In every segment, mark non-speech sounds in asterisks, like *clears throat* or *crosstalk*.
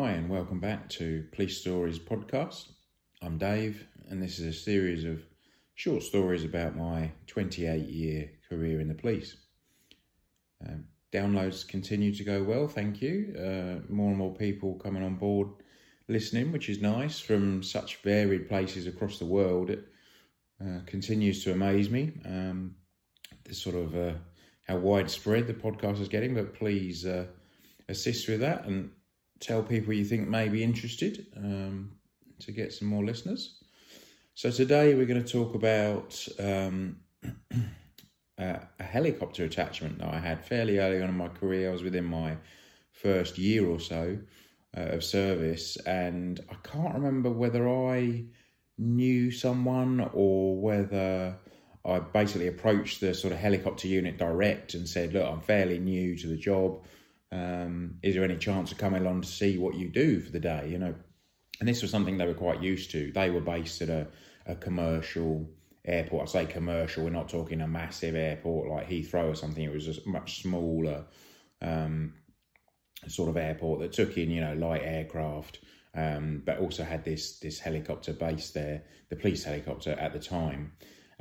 Hi, and welcome back to Police Stories podcast. I'm Dave, and this is a series of short stories about my 28 year career in the police. Um, downloads continue to go well, thank you. Uh, more and more people coming on board listening, which is nice from such varied places across the world. It uh, continues to amaze me. Um, the sort of uh, how widespread the podcast is getting, but please uh, assist with that and tell people you think may be interested um, to get some more listeners. So today we're going to talk about um, *clears throat* a, a helicopter attachment that I had fairly early on in my career. I was within my first year or so uh, of service, and I can't remember whether I knew someone or whether I basically approached the sort of helicopter unit direct and said, "Look, I'm fairly new to the job. Um, is there any chance of coming along to see what you do for the day? You know, and this was something they were quite used to. They were based at a, a commercial airport. I say commercial. We're not talking a massive airport like Heathrow or something. It was a much smaller um, sort of airport that took in you know light aircraft. Um, but also had this this helicopter base there, the police helicopter at the time.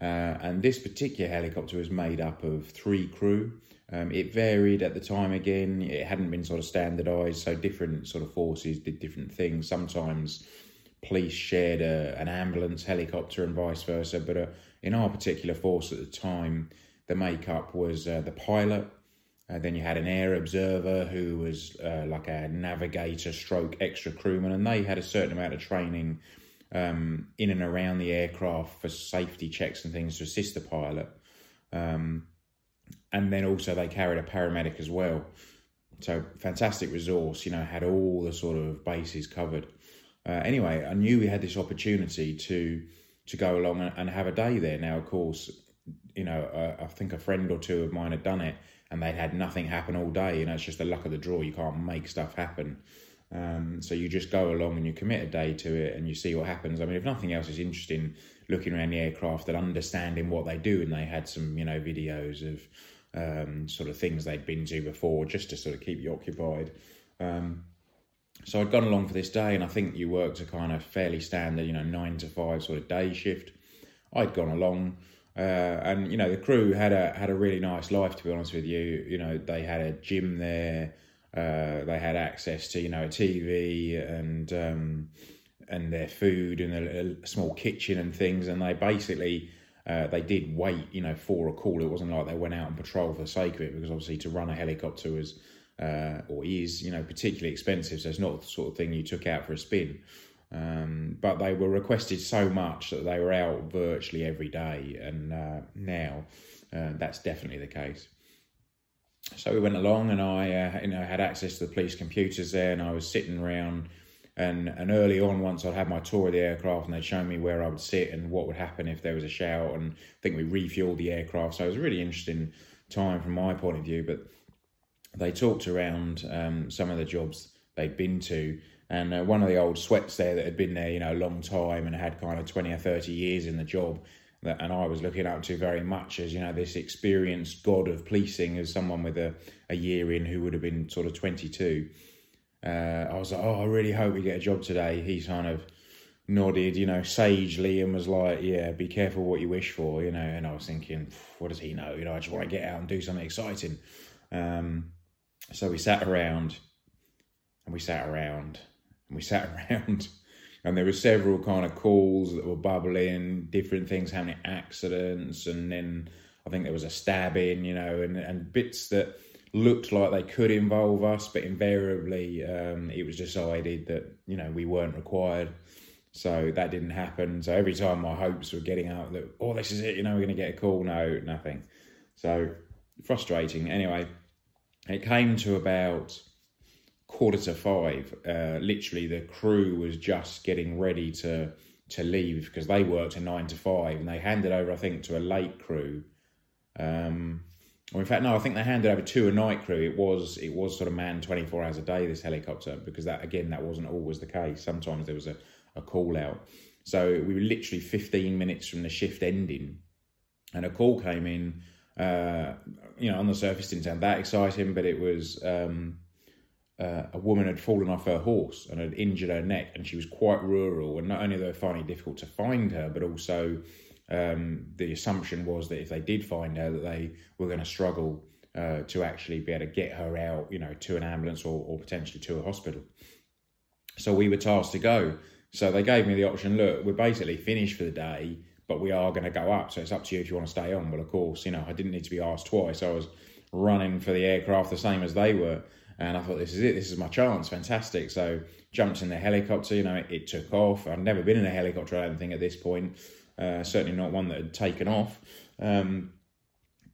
Uh, and this particular helicopter was made up of three crew. Um, it varied at the time again, it hadn't been sort of standardised, so different sort of forces did different things. Sometimes police shared a, an ambulance helicopter and vice versa, but uh, in our particular force at the time, the makeup was uh, the pilot. Uh, then you had an air observer who was uh, like a navigator stroke extra crewman, and they had a certain amount of training um, in and around the aircraft for safety checks and things to assist the pilot. Um, and then also they carried a paramedic as well. So fantastic resource, you know, had all the sort of bases covered. Uh, anyway, I knew we had this opportunity to to go along and, have a day there. Now, of course, you know, uh, I think a friend or two of mine had done it, and they'd had nothing happen all day. You know, it's just the luck of the draw. You can't make stuff happen. Um, so you just go along and you commit a day to it and you see what happens. I mean, if nothing else is interesting, looking around the aircraft and understanding what they do, and they had some, you know, videos of um, sort of things they'd been to before, just to sort of keep you occupied. Um, so I'd gone along for this day, and I think you worked a kind of fairly standard, you know, nine to five sort of day shift. I'd gone along. Uh, and you know the crew had a had a really nice life to be honest with you. You know they had a gym there, uh, they had access to you know a TV and um, and their food and a, a, small kitchen and things, and they basically uh, they did wait you know for a call. It wasn't like they went out and patrol for the sake of it, because obviously to run a helicopter was uh, or is you know particularly expensive, so it's not the sort of thing you took out for a spin. Um, but they were requested so much that they were out virtually every day, and uh, now uh, that's definitely the case so we went along, and I, uh, you know, had access to the police computers there, and I was sitting around. And and early on, once I'd had my tour of the aircraft, and they'd shown me where I would sit and what would happen if there was a shout, and I think we refueled the aircraft. So it was a really interesting time from my point of view. But they talked around um, some of the jobs they'd been to, and uh, one of the old sweats there that had been there, you know, a long time and had kind of twenty or thirty years in the job that and I was looking up to very much as you know this experienced god of policing as someone with a, a year in who would have been sort of 22 uh, I was like oh I really hope we get a job today. He kind of nodded you know sagely and was like yeah be careful what you wish for you know and I was thinking what does he know? You know I just want to get out and do something exciting. Um, so we sat around and we sat around and we sat *laughs* around and there were several kind of calls that were bubbling, different things happening, accidents, and then I think there was a stabbing, you know, and, and bits that looked like they could involve us, but invariably um, it was decided that, you know, we weren't required. So that didn't happen. So every time my hopes were getting out that, oh, this is it, you know, we're going to get a call. No, nothing. So frustrating. Anyway, it came to about quarter to five. Uh, literally, the crew was just getting ready to to leave because they worked a nine to five, and they handed over, I think, to a late crew. Um, or in fact, no, I think they handed over to a night crew. It was it was sort of manned twenty four hours a day. This helicopter, because that again, that wasn't always the case. Sometimes there was a, a call out. So we were literally fifteen minutes from the shift ending, and a call came in. Uh, you know, on the surface didn't sound that exciting, but it was um, uh, a woman had fallen off her horse and had injured her neck, and she was quite rural. And not only were they finding it difficult to find her, but also um, the assumption was that if they did find her, that they were going to struggle uh, to actually be able to get her out, you know, to an ambulance or, or potentially to a hospital. So we were tasked to go. So they gave me the option. Look, we're basically finished for the day, but we are going to go up. So it's up to you if you want to stay on. Well, of course, you know, I didn't need to be asked twice. I was running for the aircraft the same as they were. And I thought, this is it. This is my chance. Fantastic. So jumped in the helicopter. You know, it, it took off. I'd never been in a helicopter, I don't think, at this point. Uh, certainly not one that had taken off. Um,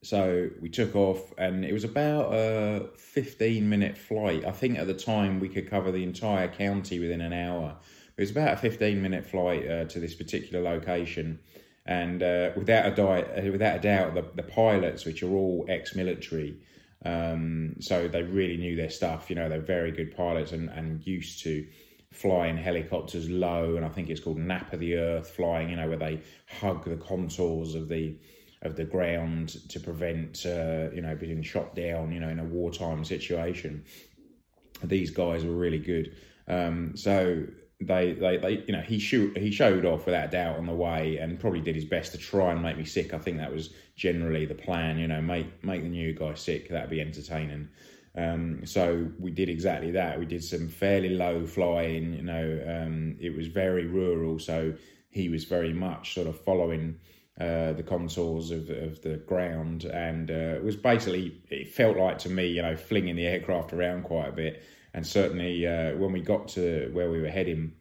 so we took off, and it was about a 15 minute flight. I think at the time we could cover the entire county within an hour. It was about a 15 minute flight uh, to this particular location. And uh, without, a di- uh, without a doubt, the, the pilots, which are all ex military, um, so they really knew their stuff. You know, they're very good pilots and, and used to flying helicopters low. And I think it's called Nap of the Earth flying, you know, where they hug the contours of the of the ground to prevent uh, you know being shot down you know in a wartime situation these guys were really good um, so they, they, they, you know, he shoot, he showed off without doubt on the way, and probably did his best to try and make me sick. I think that was generally the plan. You know, make make the new guy sick. That'd be entertaining. Um, so we did exactly that. We did some fairly low flying. You know, um, it was very rural, so he was very much sort of following uh, the contours of, of the ground, and uh, it was basically it felt like to me, you know, flinging the aircraft around quite a bit. And certainly, uh, when we got to where we were heading,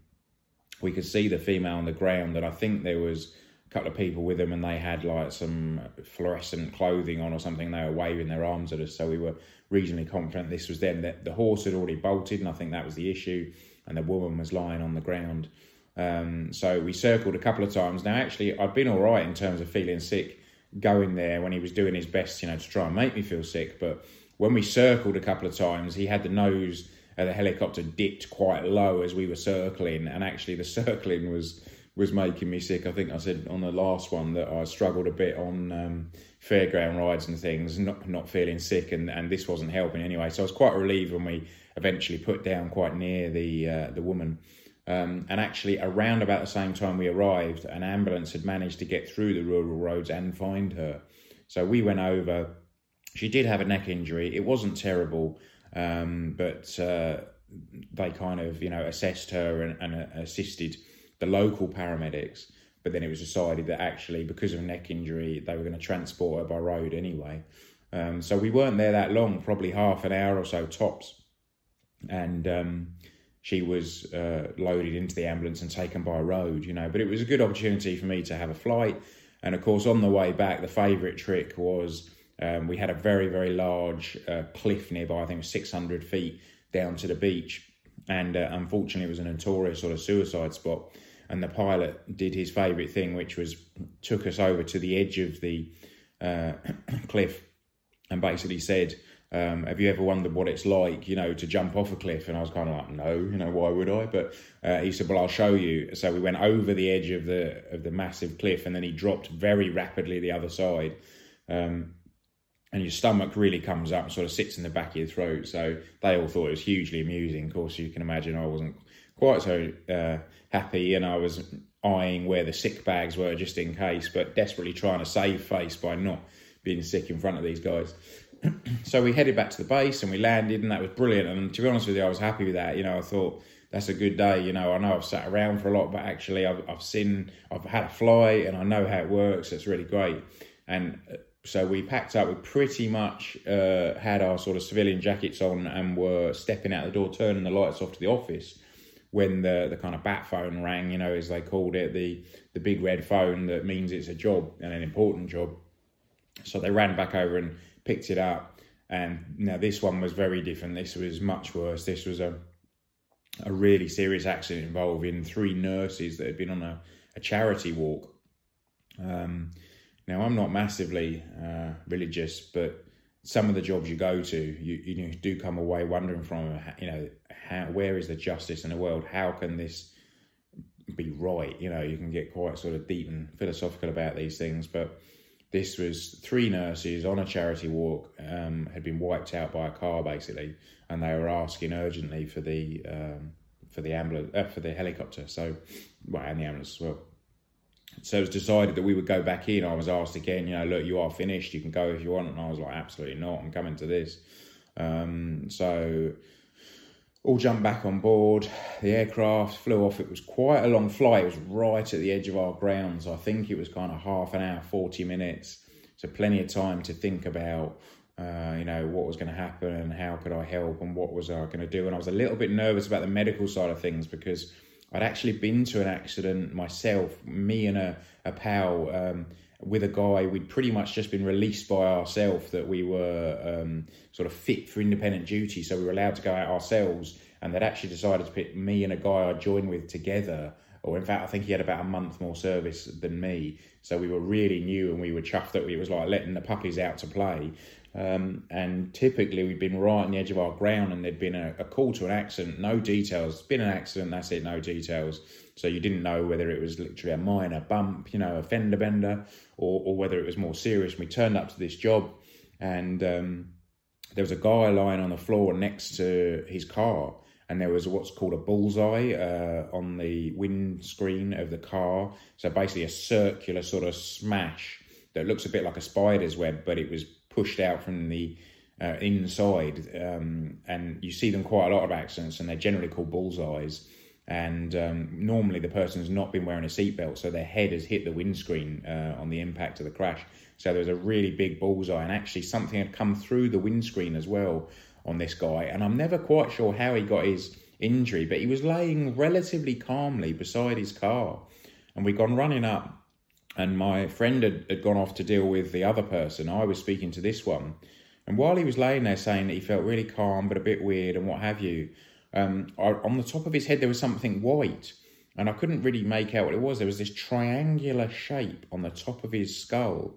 we could see the female on the ground, and I think there was a couple of people with them, and they had like some fluorescent clothing on or something. They were waving their arms at us, so we were reasonably confident this was them. That the horse had already bolted, and I think that was the issue, and the woman was lying on the ground. Um, so we circled a couple of times. Now, actually, I'd been all right in terms of feeling sick going there when he was doing his best, you know, to try and make me feel sick. But when we circled a couple of times, he had the nose uh, the helicopter dipped quite low as we were circling, and actually the *laughs* circling was was making me sick. I think I said on the last one that I struggled a bit on um, fairground rides and things, not not feeling sick, and, and this wasn't helping anyway. So I was quite relieved when we eventually put down quite near the uh, the woman. Um, and actually, around about the same time we arrived, an ambulance had managed to get through the rural roads and find her. So we went over. She did have a neck injury. It wasn't terrible, um, but uh, they kind of, you know, assessed her and, and uh, assisted the local paramedics. But then it was decided that actually, because of a neck injury, they were going to transport her by road anyway. Um, so we weren't there that long, probably half an hour or so tops. And um, she was uh, loaded into the ambulance and taken by road, you know. But it was a good opportunity for me to have a flight. And of course, on the way back, the favourite trick was um, we had a very, very large uh, cliff nearby, I think it was 600 feet down to the beach. And uh, unfortunately, it was a notorious sort of suicide spot. And the pilot did his favourite thing, which was took us over to the edge of the uh, *clears throat* cliff and basically said, um, have you ever wondered what it's like, you know, to jump off a cliff? And I was kind of like, no, you know, why would I? But uh, he said, well, I'll show you. So we went over the edge of the of the massive cliff, and then he dropped very rapidly the other side. Um, and your stomach really comes up and sort of sits in the back of your throat. So they all thought it was hugely amusing. Of course, you can imagine I wasn't quite so uh, happy, and I was eyeing where the sick bags were just in case, but desperately trying to save face by not being sick in front of these guys. *clears throat* so we headed back to the base and we landed, and that was brilliant. And to be honest with you, I was happy with that. You know, I thought that's a good day. You know, I know I've sat around for a lot, but actually, I've, I've seen, I've had a flight, and I know how it works. It's really great. And uh, so we packed up. We pretty much uh, had our sort of civilian jackets on and were stepping out the door, turning the lights off to the office when the the kind of bat phone rang. You know, as they called it, the the big red phone that means it's a job and an important job. So they ran back over and picked it up. And now this one was very different. This was much worse. This was a a really serious accident involving three nurses that had been on a, a charity walk. Um, now, I'm not massively uh, religious, but some of the jobs you go to, you, you do come away wondering from, you know, how, where is the justice in the world? How can this be right? You know, you can get quite sort of deep and philosophical about these things. But this was three nurses on a charity walk, um, had been wiped out by a car basically, and they were asking urgently for the um, for the ambulance uh, for the helicopter. So, well, and the ambulance as well. So it was decided that we would go back in. I was asked again, you know, look, you are finished. You can go if you want. And I was like, absolutely not. I'm coming to this. Um, so all jumped back on board. The aircraft flew off. It was quite a long flight. It was right at the edge of our grounds. I think it was kind of half an hour, 40 minutes. So plenty of time to think about, uh, you know, what was going to happen and how could I help and what was I going to do. And I was a little bit nervous about the medical side of things because I'd actually been to an accident myself, me and a, a pal. Um, with a guy. We'd pretty much just been released by ourselves that we were um, sort of fit for independent duty. So we were allowed to go out ourselves and they'd actually decided to put me and a guy I'd joined with together. Or in fact I think he had about a month more service than me. So we were really new and we were chuffed that it was like letting the puppies out to play um, and typically we'd been right on the edge of our ground and there'd been a, a call to an accident. No details. It's been an accident. That's it. No details. So you didn't know whether it was literally a minor bump, you know, a fender bender, or, or whether it was more serious. We turned up to this job and um, there was a guy lying on the floor next to his car and there was what's called a bullseye uh, on the windscreen of the car. So basically a circular sort of smash that looks a bit like a spider's web, but it was pushed out from the uh, inside. Um, and you see them quite a lot of accidents and they're generally called bullseyes and um, normally the person has not been wearing a seatbelt, so their head has hit the windscreen uh, on the impact of the crash. So there was a really big bullseye, and actually something had come through the windscreen as well on this guy. And I'm never quite sure how he got his injury, but he was laying relatively calmly beside his car, and we'd gone running up. And my friend had, had gone off to deal with the other person. I was speaking to this one. And while he was laying there saying that he felt really calm but a bit weird and what have you, um, on the top of his head there was something white, and I couldn't really make out what it was. There was this triangular shape on the top of his skull,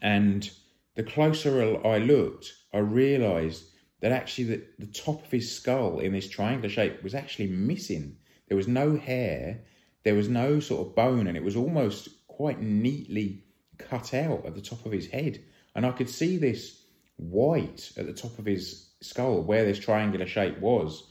and the closer I looked, I realised that actually the, the top of his skull in this triangular shape was actually missing. There was no hair, there was no sort of bone, and it was almost quite neatly cut out at the top of his head. And I could see this white at the top of his skull where this triangular shape was.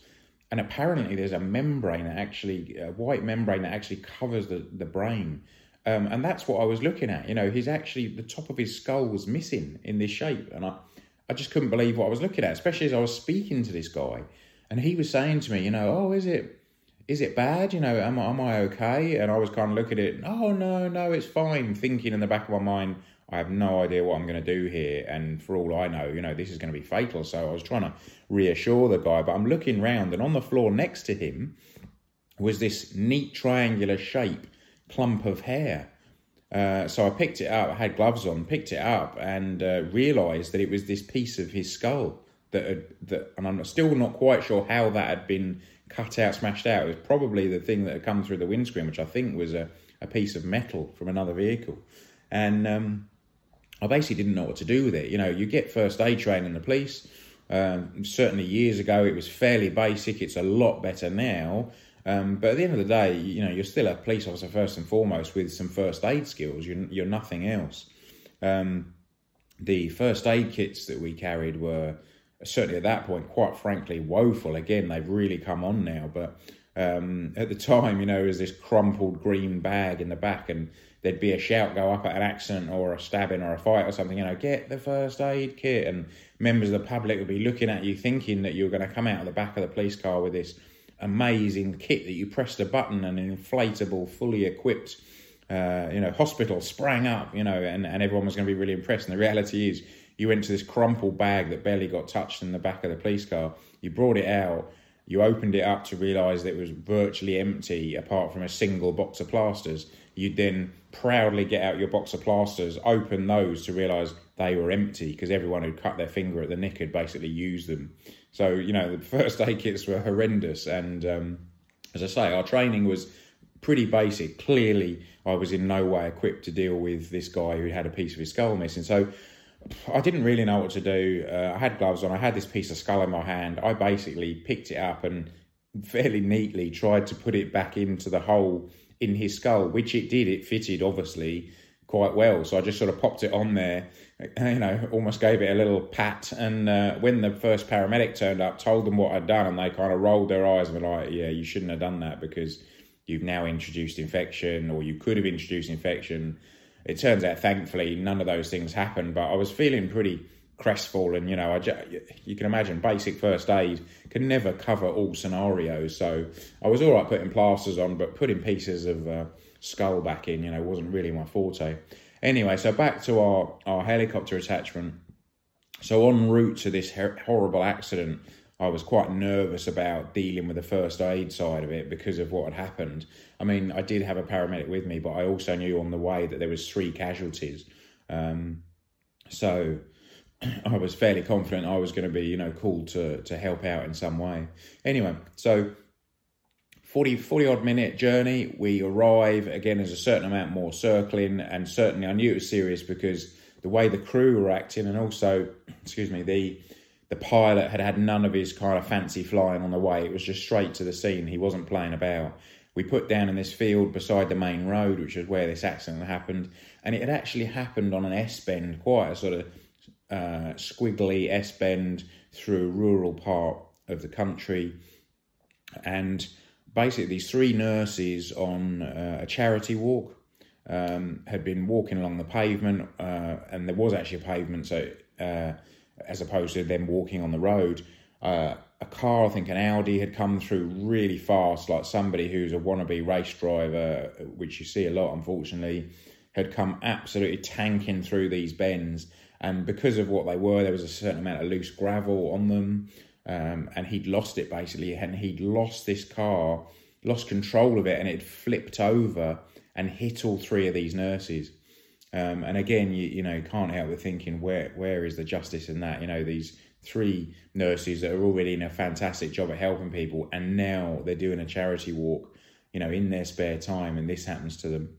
And apparently, there's a membrane that actually, a white membrane that actually covers the, the brain. Um, and that's what I was looking at. You know, he's actually, the top of his skull was missing in this shape. And I, I just couldn't believe what I was looking at, especially as I was speaking to this guy. And he was saying to me, you know, oh, is it, is it bad? You know, am, am I okay? And I was kind of looking at it, oh, no, no, it's fine. Thinking in the back of my mind, I have no idea what I'm going to do here. And for all I know, you know, this is going to be fatal. So I was trying to reassure the guy, but I'm looking round and on the floor next to him was this neat triangular shape clump of hair. Uh, so I picked it up, I had gloves on, picked it up, and uh, realised that it was this piece of his skull that had, that, and I'm still not quite sure how that had been cut out, smashed out. It was probably the thing that had come through the windscreen, which I think was a, a piece of metal from another vehicle. And um, I basically didn't know what to do with it. You know, you get first aid training in the police. Um, certainly years ago, it was fairly basic. It's a lot better now. Um, but at the end of the day, you know, you're still a police officer first and foremost with some first aid skills. You're, you're nothing else. Um, the first aid kits that we carried were certainly at that point, quite frankly, woeful. Again, they've really come on now, but um, at the time, you know, was this crumpled green bag in the back, and there'd be a shout go up at an accident or a stabbing or a fight or something, you know, get the first aid kit. And members of the public would be looking at you thinking that you were going to come out of the back of the police car with this amazing kit that you pressed a button and an inflatable, fully equipped, uh, you know, hospital sprang up, you know, and, and everyone was going to be really impressed. And the reality is, you went to this crumpled bag that barely got touched in the back of the police car, you brought it out, you opened it up to realise that it was virtually empty apart from a single box of plasters you'd then proudly get out your box of plasters, open those to realise they were empty because everyone who'd cut their finger at the nick had basically used them. So, you know, the *laughs* first aid kits were horrendous. And um, as I say, our training was pretty basic. Clearly, I was in no way equipped to deal with this guy who had a piece of his skull missing. So, I didn't really know what to do. Uh, I had gloves on. I had this piece of skull in my hand. I basically picked it up and fairly neatly tried to put it back into the hole in his skull, which it did. It fitted, obviously, quite well. So I just sort of popped it on there, *laughs* you know, almost gave it a little pat. And uh, when the first paramedic turned up, told them what I'd done, and they kind of rolled their eyes and were like, "Yeah, you shouldn't have done that because you've now introduced infection, or you could have introduced infection." It turns out, thankfully, none of those things happened. But I was feeling pretty crestfallen. You know, I just, you can imagine basic first aid can never cover all scenarios. So I was all right putting plasters on, but putting pieces of uh, skull back in, you know, wasn't really my forte. Anyway, so back to our, our helicopter attachment. So en route to this horrible accident, I was quite nervous about dealing with the first aid side of it because of what had happened. I mean, I did have a paramedic with me, but I also knew on the way that there was three casualties. Um, so *clears throat* I was fairly confident I was going to be, you know, called to to help out in some way. Anyway, so 40, 40 odd minute journey. We arrive again. There's a certain amount more circling, and certainly I knew it was serious because the way the crew were acting, and also, *clears throat* excuse me, the the pilot had had none of his kind of fancy flying on the way. It was just straight to the scene. He wasn't playing about. We put down in this field beside the main road, which is where this accident happened, and it had actually happened on an S bend, quite a sort of uh, squiggly S bend through a rural part of the country. And basically, these three nurses on uh, a charity walk um, had been walking along the pavement, uh, and there was actually a pavement, so uh, as opposed to them walking on the road. Uh, a car, I think an Audi, had come through really fast, like somebody who's a wannabe race driver, which you see a lot, unfortunately, had come absolutely tanking through these bends and because of what they were, there was a certain amount of loose gravel on them, um, and he'd lost it basically, and he'd lost this car, lost control of it, and it flipped over and hit all three of these nurses. Um, and again, you you know can't help but thinking where where is the justice in that? You know these three nurses that are already in a fantastic job at helping people, and now they're doing a charity walk, you know, in their spare time, and this happens to them.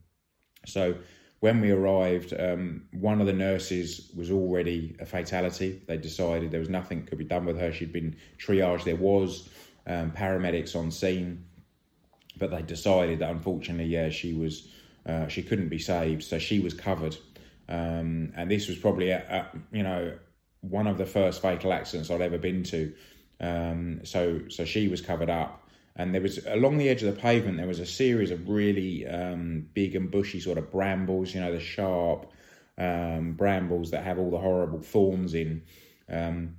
So when we arrived, um, one of the nurses was already a fatality. They decided there was nothing could be done with her. She'd been triaged. There was um, paramedics on scene, but they decided that unfortunately, yeah, she was uh, she couldn't be saved, so she was covered. Um, and this was probably a, a, you know one of the first fatal accidents I'd ever been to. Um, so so she was covered up and there was along the edge of the pavement there was a series of really um, big and bushy sort of brambles you know the sharp um, brambles that have all the horrible thorns in um,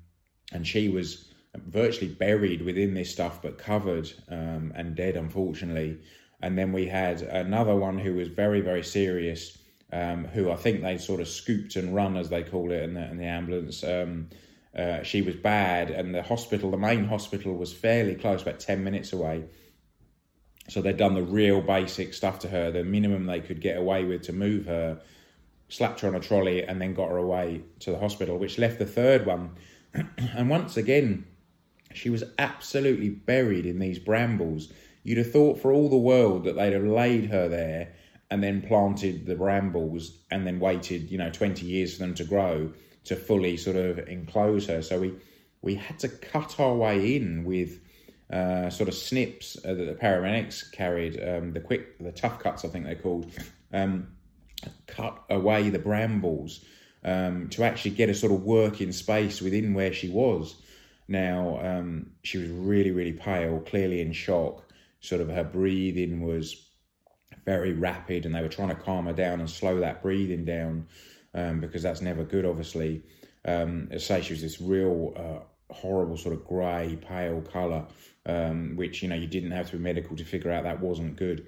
and she was virtually buried within this stuff but covered um, and dead unfortunately and then we had another one who was very very serious um, who I think they sort of scooped and run as they call it in the, in the ambulance um, uh, she was bad, and the hospital, the main hospital, was fairly close, about 10 minutes away. So they'd done the real basic stuff to her, the minimum they could get away with to move her, slapped her on a trolley, and then got her away to the hospital, which left the third one. *clears throat* and once again, she was absolutely buried in these brambles. You'd have thought for all the world that they'd have laid her there and then planted the brambles and then waited, you know, 20 years for them to grow to fully sort of enclose her. So we we had to cut our way in with uh, sort of snips uh, that the paramedics carried, um, the quick, the tough cuts, I think they're called, um, cut away the brambles um, to actually get a sort of working space within where she was. Now, um, she was really, really pale, clearly in shock. Sort of her breathing was very rapid, and they were trying to calm her down and slow that breathing down um, because that's never good, obviously. Um, say, she was this real uh, horrible sort of grey, pale colour, um, which, you know, you didn't have to be medical to figure out that wasn't good.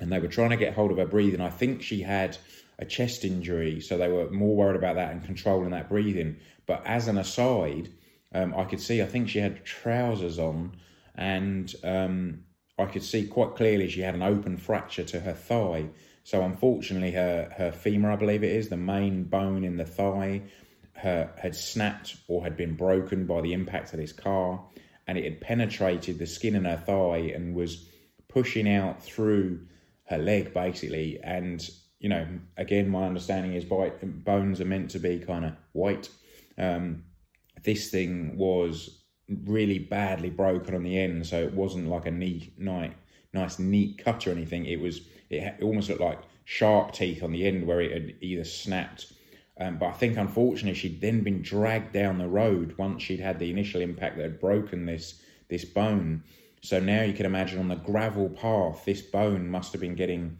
And they were trying to get hold of her breathing. I think she had a chest injury, so they were more worried about that and controlling that breathing. But as an aside, um, I could see, I think she had trousers on, and um, I could see quite clearly she had an open fracture to her thigh. So unfortunately, her her femur, I believe it is, the main bone in the thigh, her had snapped or had been broken by the impact of this car, and it had penetrated the skin in her thigh and was pushing out through her leg basically. And you know, again, my understanding is bones are meant to be kind of white. Um, this thing was really badly broken on the end, so it wasn't like a neat, night, nice neat cut or anything. It was it, almost looked like shark teeth on the end where it had either snapped. Um, but I think unfortunately she'd then been dragged down the road once she'd had the initial impact that had broken this this bone. So now you can imagine on the gravel path, this bone must have been getting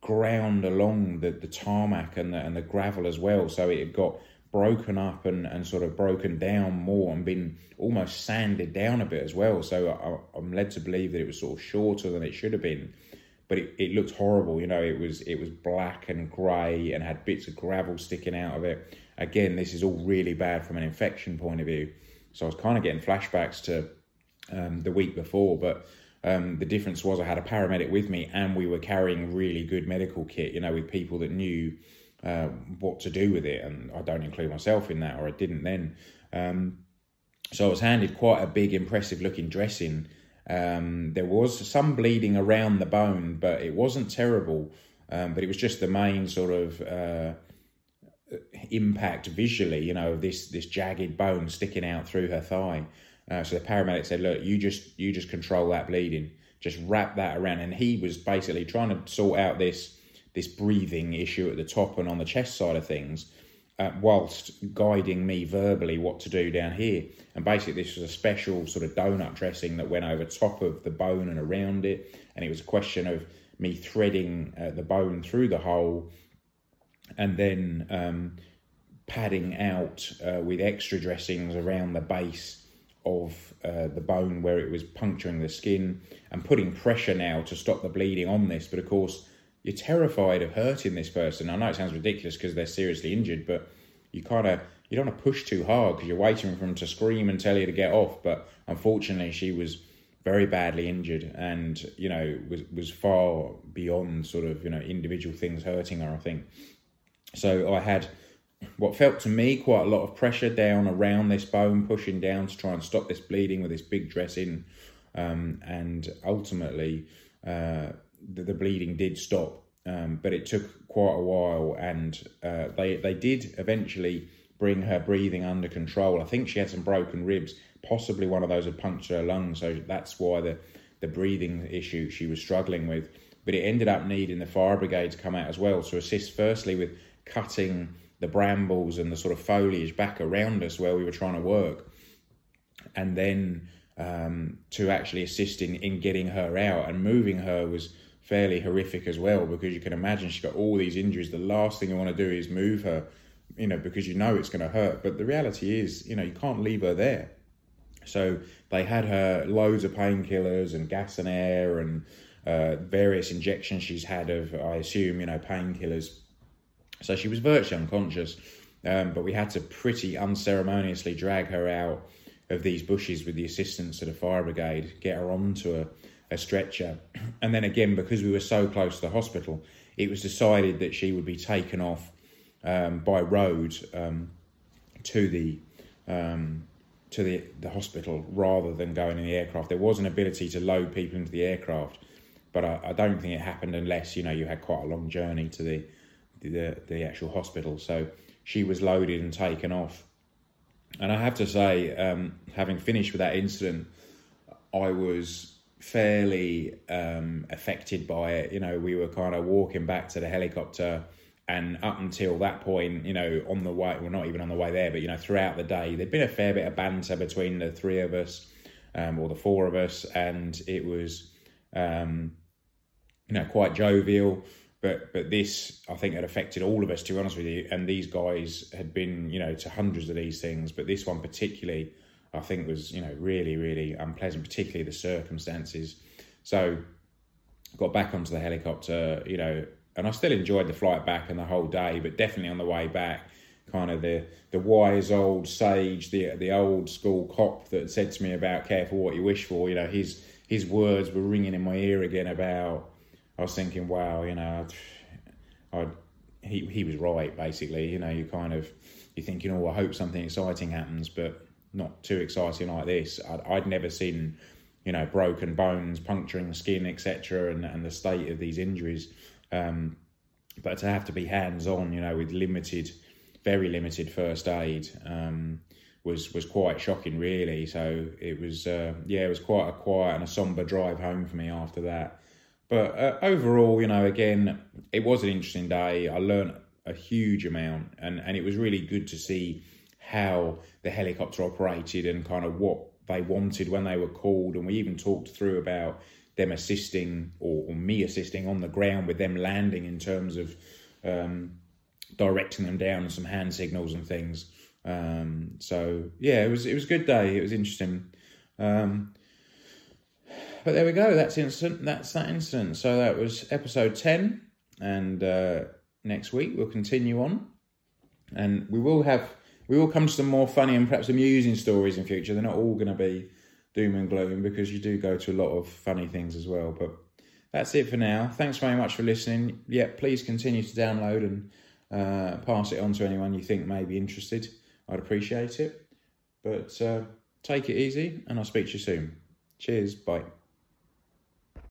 ground along the, the tarmac and the, and the gravel as well. So it had got broken up and, and sort of broken down more and been almost sanded down a bit as well. So I, I'm led to believe that it was sort of shorter than it should have been. But it, it looked horrible, you know. It was it was black and grey and had bits of gravel sticking out of it. Again, this is all really bad from an infection point of view. So I was kind of getting flashbacks to um, the week before, but um, the difference was I had a paramedic with me and we were carrying really good medical kit, you know, with people that knew uh, what to do with it. And I don't include myself in that, or I didn't then. Um, so I was handed quite a big, impressive looking dressing. Um, there was some bleeding around the bone, but it wasn't terrible. Um, but it was just the main sort of uh, impact visually, you know, this this jagged bone sticking out through her thigh. Uh, so the paramedic said, "Look, you just you just control that bleeding, just wrap that around." And he was basically trying to sort out this this breathing issue at the top and on the chest side of things, uh, whilst guiding me verbally what to do down here. And basically, this was a special sort of donut dressing that went over top of the bone and around it, and it was a question of me threading uh, the bone through the hole, and then um, padding out uh, with extra dressings around the base of uh, the bone where it was puncturing the skin and putting pressure now to stop the bleeding on this. But of course, you're terrified of hurting this person. I know it sounds ridiculous because they're seriously injured, but you kind of you don't want to push too hard because you're waiting for them to scream and tell you to get off. But unfortunately, she was very badly injured and you know was was far beyond sort of you know individual things hurting her. I think so. I had what felt to me quite a lot of pressure down around this bone, pushing down to try and stop this bleeding with this big dressing. Um, and ultimately, uh, the, the, bleeding did stop, um, but it took quite a while. And uh, they they did eventually bring her breathing under control. I think she had some broken ribs, possibly one of those had punctured her lungs, so that's why the the breathing issue she was struggling with. But it ended up needing the fire brigade to come out as well to assist, firstly with cutting the brambles and the sort of foliage back around us where we were trying to work. And then um, to actually assist in, in getting her out and moving her was fairly horrific as well because you can imagine she's got all these injuries. The last thing you want to do is move her, you know, because you know it's going to hurt. But the reality is, you know, you can't leave her there. So they had her loads of painkillers and gas and air and uh, various injections she's had of, I assume, you know, painkillers so she was virtually unconscious, um, but we had to pretty unceremoniously drag her out of these bushes with the assistance of the fire brigade, get her onto a, a stretcher. *clears throat* And then again, because we were so close to the hospital, it was decided that she would be taken off um, by road um, to the um, to the, the hospital rather than going in the aircraft. There was an ability to load people into the aircraft, but I, I don't think it happened unless you know you had quite a long journey to the the, the actual hospital. So she was loaded and taken off. And I have to say, um, having finished with that incident, I was fairly um, affected by it. You know, we were kind of walking back to the helicopter, and up until that point, you know, on the way, well, not even on the way there, but you know, throughout the day, there'd been a fair bit of banter between the three of us, um, or the four of us, and it was, um, you know, quite jovial but but this I think had affected all of us to be honest with you. And these guys had been you know to hundreds of these things, but this one particularly I think was you know really really unpleasant, particularly the circumstances. So got back onto the helicopter, you know, and I still enjoyed the flight back and the whole day, but definitely on the way back, kind of the the wise old sage, the the old school cop that said to me about careful what you wish for. You know, his his words were ringing in my ear again about I was thinking, wow, you know, *sighs* I he he was right basically. You know, you kind of you think, you know, I hope something exciting happens, but not too exciting like this. I'd, I'd never seen, you know, broken bones, puncturing skin, etc., and and the state of these injuries. Um, but to have to be hands on, you know, with limited, very limited first aid, um, was was quite shocking, really. So it was, uh, yeah, it was quite a quiet and a somber drive home for me after that. But uh, overall, you know, again, it was an interesting day. I learned a huge amount, and and it was really good to see how the helicopter operated and kind of what they wanted when they were called. And we even talked through about them assisting or, or me assisting on the ground with them landing in terms of um, directing them down some hand signals and things. Um, so yeah, it was it was a good day. It was interesting. Um, but there we go. That's instant. That's that incident. So that was episode ten, and uh, next week we'll continue on, and we will have we will come to some more funny and perhaps amusing stories in future. They're not all going to be doom and gloom because you do go to a lot of funny things as well. But that's it for now. Thanks very much for listening. Yeah, please continue to download and uh, pass it on to anyone you think may be interested. I'd appreciate it. But uh, take it easy, and I'll speak to you soon. Cheers. Bye.